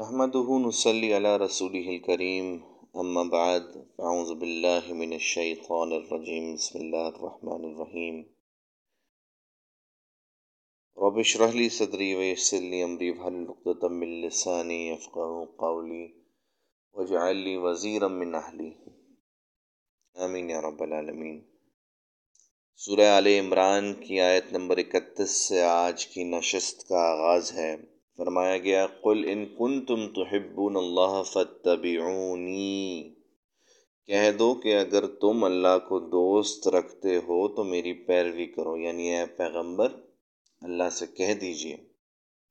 نحمده نصلي على رسوله الكريم أما بعد أعوذ بالله من الشيطان الرجيم بسم الله الرحمن الرحيم رب اشرح لي صدري ويسر لي أمري واحلل عقدة من لساني يفقهوا قولي واجعل لي من أهلي آمین یا رب العالمین. سورہ آل عمران کی آیت نمبر اکتیس سے آج کی نشست کا آغاز ہے. فرمایا گیا، قل ان کن تم تو اللہ فتبعونی کہہ دو کہ اگر تم اللہ کو دوست رکھتے ہو تو میری پیروی کرو یعنی اے پیغمبر، اللہ سے کہہ دیجیے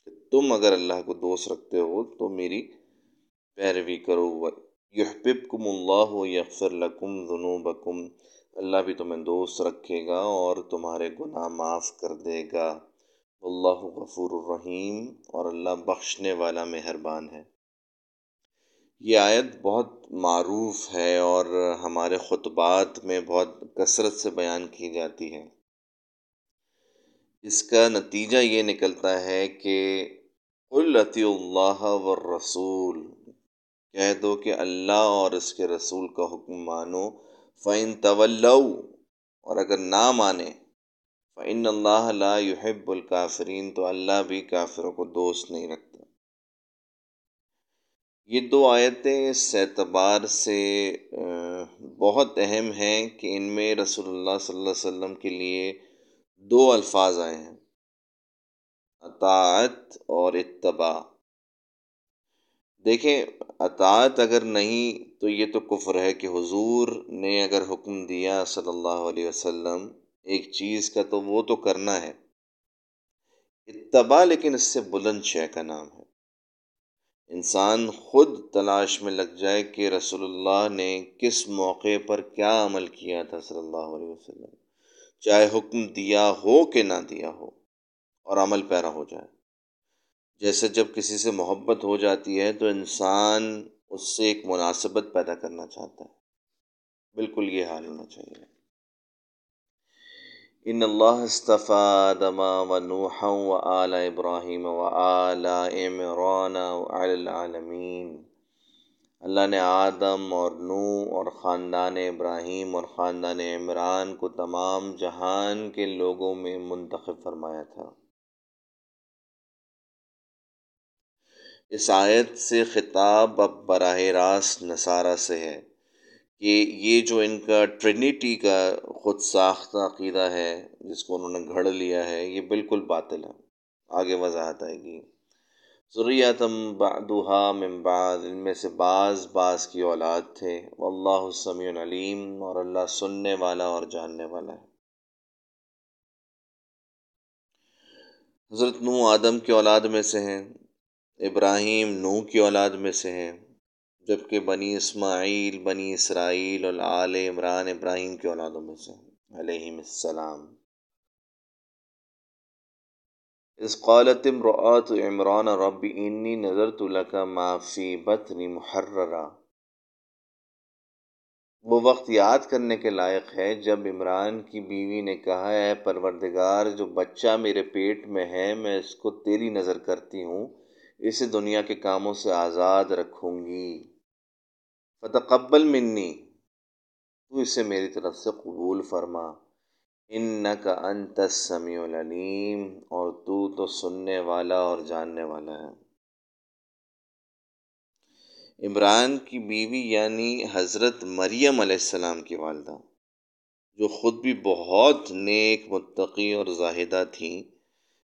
کہ تم اگر اللہ کو دوست رکھتے ہو تو میری پیروی کرو۔ یحببکم اللہ یغفر لکم ذنوبکم۔ اللہ بھی تمہیں دوست رکھے گا اور تمہارے گناہ معاف کر دے گا۔ اللہ غفور الرحیم اور اللہ بخشنے والا مہربان ہے۔ یہ آیت بہت معروف ہے اور ہمارے خطبات میں بہت کثرت سے بیان کی جاتی ہے۔ اس کا نتیجہ یہ نکلتا ہے کہ التی اللہ و رسول کہہ دو کہ اللہ اور اس کے رسول کا حکم مانو فعین طول اور اگر نہ مانے فعن اللہ لا يحب الکافرین تو اللہ بھی کافروں کو دوست نہیں رکھتا۔ یہ دو آیتیں اس اعتبار سے بہت اہم ہیں کہ ان میں رسول اللہ صلی اللہ علیہ وسلم کے لیے دو الفاظ آئے ہیں۔ اطاعت اور اتباع۔ دیکھیں، اطاعت اگر نہیں تو یہ تو کفر ہے کہ حضور نے اگر حکم دیا صلی اللہ علیہ وسلم ایک چیز کا تو وہ تو کرنا ہے۔ اتباع لیکن اس سے بلند شے کا نام ہے۔ انسان خود تلاش میں لگ جائے کہ رسول اللہ نے کس موقع پر کیا عمل کیا تھا صلی اللہ علیہ وسلم۔ چاہے حکم دیا ہو کہ نہ دیا ہو اور عمل پیرا ہو جائے۔ جیسے جب کسی سے محبت ہو جاتی ہے تو انسان اس سے ایک مناسبت پیدا کرنا چاہتا ہے۔ بالکل یہ حال ہونا چاہیے۔ ان اللہ اصطفیٰ آدم و نوحا و آل ابراہیم و آل عمران العالمین۔ اللہ نے آدم اور نو اور خاندان ابراہیم اور خاندان عمران کو تمام جہان کے لوگوں میں منتخب فرمایا تھا۔ اس آیت سے خطاب اب براہ راست نصارہ سے ہے۔ کہ یہ جو ان کا ٹرینیٹی کا خود ساختہ عقیدہ ہے، جس کو انہوں نے گھڑ لیا ہے، یہ بالکل باطل ہے۔ آگے وضاحت آئے گی۔ ضروریاتم بعدها من بعد، ان میں سے بعض بعض کی اولاد تھے۔ واللہ السمیع العلیم اور اللہ سننے والا اور جاننے والا ہے۔ حضرت نو آدم کی اولاد میں سے ہیں۔ ابراہیم نو کی اولاد میں سے ہیں۔ جبکہ بنی اسماعیل، بنی اسرائیل اور آل عمران ابراہیم کے اولادوں میں سے علیہم السلام۔ اس قالت امرآت عمران، رب انی نظرت لک ما فی بطن محررہ وہ وقت یاد کرنے کے لائق ہے جب عمران کی بیوی نے کہا ہے پروردگار، جو بچہ میرے پیٹ میں ہے، میں اس کو تیری نظر کرتی ہوں، اسے دنیا کے کاموں سے آزاد رکھوں گی۔ فتقبل منی۔ تو اسے میری طرف سے قبول فرما۔ ان کا انت سمیع العلیم۔ اور تو تو سننے والا اور جاننے والا ہے۔ عمران کی بیوی یعنی حضرت مریم علیہ السلام کی والدہ، جو خود بھی بہت نیک، متقی اور زاہدہ تھیں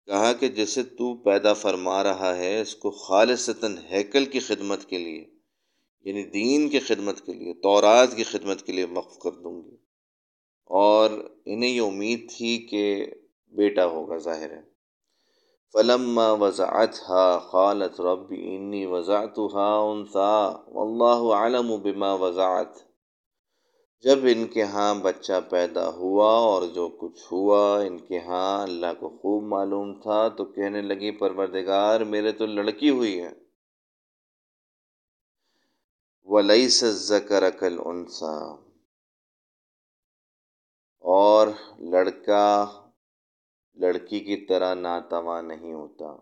کہا کہ جسے تو پیدا فرما رہا ہے، اس کو خالصتاً ہیکل کی خدمت کے لیے۔ یعنی دین کی خدمت کے لیے، تورات کی خدمت کے لیے وقف کر دوں گی۔ اور انہیں یہ امید تھی کہ بیٹا ہوگا ظاہر ہے۔ فلم وضاحت ہا خالت رب انی وضاحت ہا انسا اللہ عالم و بما وضاحت جب ان کے ہاں بچہ پیدا ہوا اور جو کچھ ہوا، ان کے ہاں اللہ کو خوب معلوم تھا، تو کہنے لگی، پروردگار، میرے تو لڑکی ہوئی ہے۔ ولی ذکر کل انسا اور لڑکا لڑکی کی طرح ناتواں نہیں ہوتا۔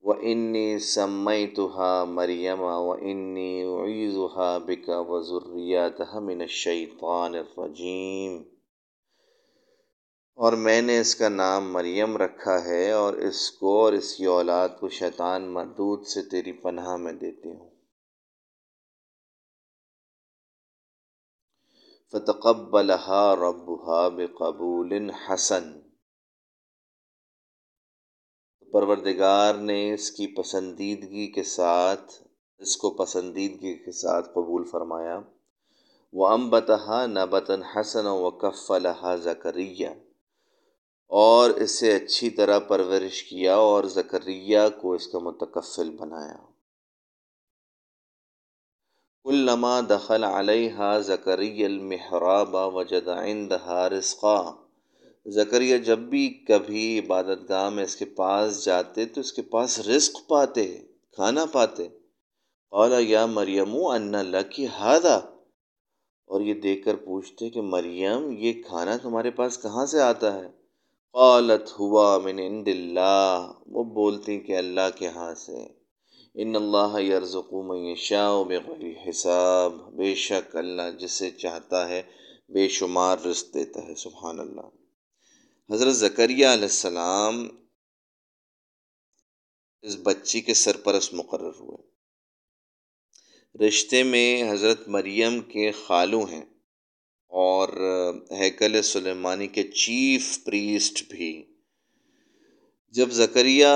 و انی سمئی توحا مریم و انی عیزہ بکا وضریات من الشیطان الرجیم اور میں نے اس کا نام مریم رکھا ہے اور اس کو اور اس کی اولاد کو شیطان مردود سے تیری پناہ میں دیتی ہوں۔ فتقبلها ربها بقبول حسن۔ پروردگار نے اس کی پسندیدگی کے ساتھ، اس کو پسندیدگی کے ساتھ قبول فرمایا۔ وہ امبتہ نبتن حسن و کف الحا زکریہ اور اسے اچھی طرح پرورش کیا اور زکریہ کو اس کا متکفل بنایا۔ علامہ دخل علیہ زکری المحراب وجد عندها رزقا. زکریہ جب بھی کبھی عبادت گاہ میں اس کے پاس جاتے تو اس کے پاس رزق پاتے، کھانا پاتے۔ اولا یا مریم ان لکی ہادا اور یہ دیکھ کر پوچھتے کہ مریم، یہ کھانا تمہارے پاس کہاں سے آتا ہے؟ قالت ہوا من عند اللہ۔ وہ بولتی کہ اللہ کے ہاں سے۔ ان اللہ یرزق من یشاء بغیر حساب۔ بے شک اللہ جسے چاہتا ہے بے شمار رزق دیتا ہے، سبحان اللہ۔ حضرت زکریہ علیہ السلام اس بچی کے سرپرست مقرر ہوئے۔ رشتے میں حضرت مریم کے خالو ہیں اور ہیکل سلیمانی کے چیف پریسٹ بھی۔ جب زکریہ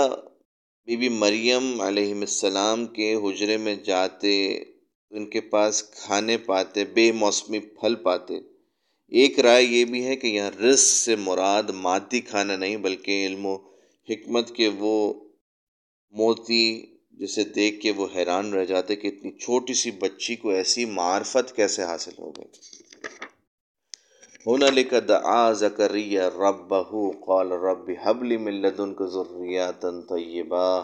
بی بی مریم علیہ السلام کے حجرے میں جاتے، ان کے پاس کھانے پاتے، بے موسمی پھل پاتے۔ ایک رائے یہ بھی ہے کہ یہاں رزق سے مراد مادی کھانا نہیں، بلکہ علم و حکمت کے وہ موتی جسے دیکھ کے وہ حیران رہ جاتے کہ اتنی چھوٹی سی بچی کو ایسی معرفت کیسے حاصل ہو گئی۔ ہونا دعا زکریہ رب قال رب حبلی ملدن کو ضروریات طیبہ۔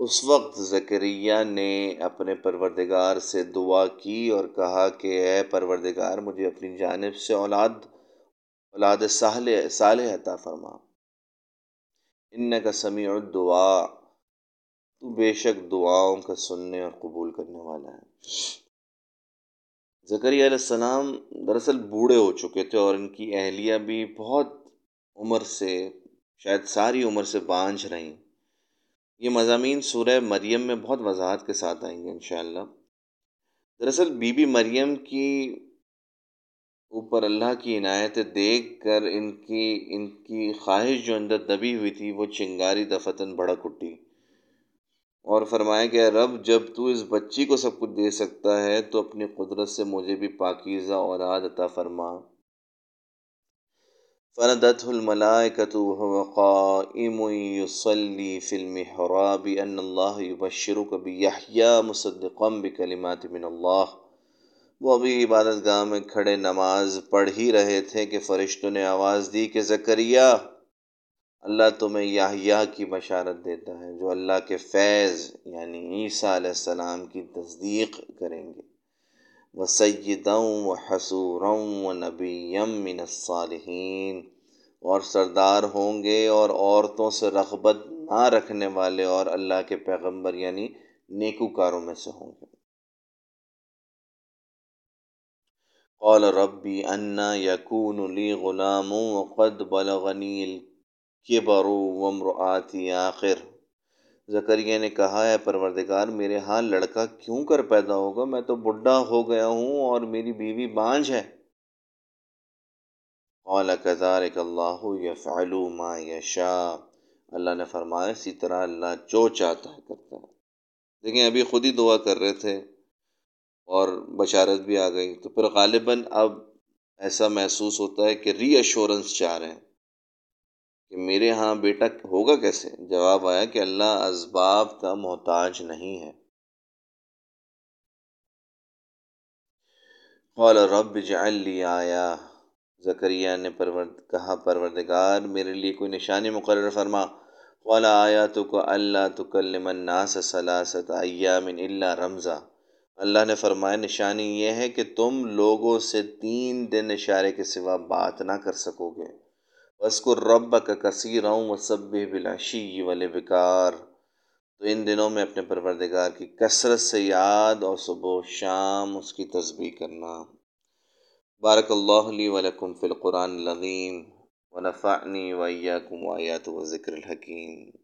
اس وقت زکریہ نے اپنے پروردگار سے دعا کی اور کہا کہ اے پروردگار، مجھے اپنی جانب سے اولاد اولاد صالح صالح عطا فرما۔ ان کا سمیع الدعا تو بے شک دعاؤں کا سننے اور قبول کرنے والا ہے۔ زکریہ علیہ السلام دراصل بوڑھے ہو چکے تھے اور ان کی اہلیہ بھی بہت عمر سے، شاید ساری عمر سے بانجھ رہیں۔ یہ مضامین سورہ مریم میں بہت وضاحت کے ساتھ آئیں گے انشاءاللہ۔ دراصل بی بی مریم کی اوپر اللہ کی عنایت دیکھ کر ان کی ان کی خواہش جو اندر دبی ہوئی تھی، وہ چنگاری دفتن بڑک اٹھی۔ اور فرمایا کہ رب، جب تو اس بچی کو سب کچھ دے سکتا ہے، تو اپنی قدرت سے مجھے بھی پاکیزہ اور عطا فرما۔ فردته الملائكة وهو قائم يصلي في المحراب أن الله يبشرك بيحيى مصدقا بكلمات من الله۔ وہ ابھی عبادت گاہ میں کھڑے نماز پڑھ ہی رہے تھے کہ فرشتوں نے آواز دی کہ زکریہ اللہ تمہیں یاہیا کی بشارت دیتا ہے، جو اللہ کے فیض یعنی عیسیٰ علیہ السلام کی تصدیق کریں گے۔ و سیدوں و حسوروں و نبیم من الصالحین۔ اور سردار ہوں گے اور عورتوں سے رغبت نہ رکھنے والے اور اللہ کے پیغمبر یعنی نیکوکاروں میں سے ہوں گے۔ قال ربی انا یکون لی غلام وقد بلغنی الكبر وامرآتی آخر۔ زکریہ نے کہا ہے پروردگار، میرے ہاں لڑکا کیوں کر پیدا ہوگا؟ میں تو بڈھا ہو گیا ہوں اور میری بیوی بانج ہے۔ قال كذلك اللہ یفعل ما یشاء۔ اللہ نے فرمایا، اسی طرح اللہ جو چاہتا ہے کرتا ہے۔ دیکھیں، ابھی خود ہی دعا کر رہے تھے اور بشارت بھی آ گئی۔ تو پھر غالباً اب ایسا محسوس ہوتا ہے کہ ری ایشورنس چاہ رہے ہیں۔ کہ میرے ہاں بیٹا ہوگا کیسے؟ جواب آیا کہ اللہ اسباب کا محتاج نہیں ہے۔ قال رب اجعل لی آیا زکریہ نے پرورد، کہا، پروردگار، میرے لیے کوئی نشانی مقرر فرما۔ قال آیا تو کو اللہ تکلم الناس ثلاثت ایام الا رمضا اللہ نے فرمایا، نشانی یہ ہے کہ تم لوگوں سے تین دن اشارے کے سوا بات نہ کر سکو گے۔ وسکر رب کا کثیر و سب بلاشی والے بکار تو ان دنوں میں اپنے پروردگار کی کثرت سے یاد اور صبح و شام اس کی تسبیح کرنا۔ بارک اللہ لی ولکم فی القرآن العظیم۔ ونفعنی ویاکم آیات و ذکر الحکیم۔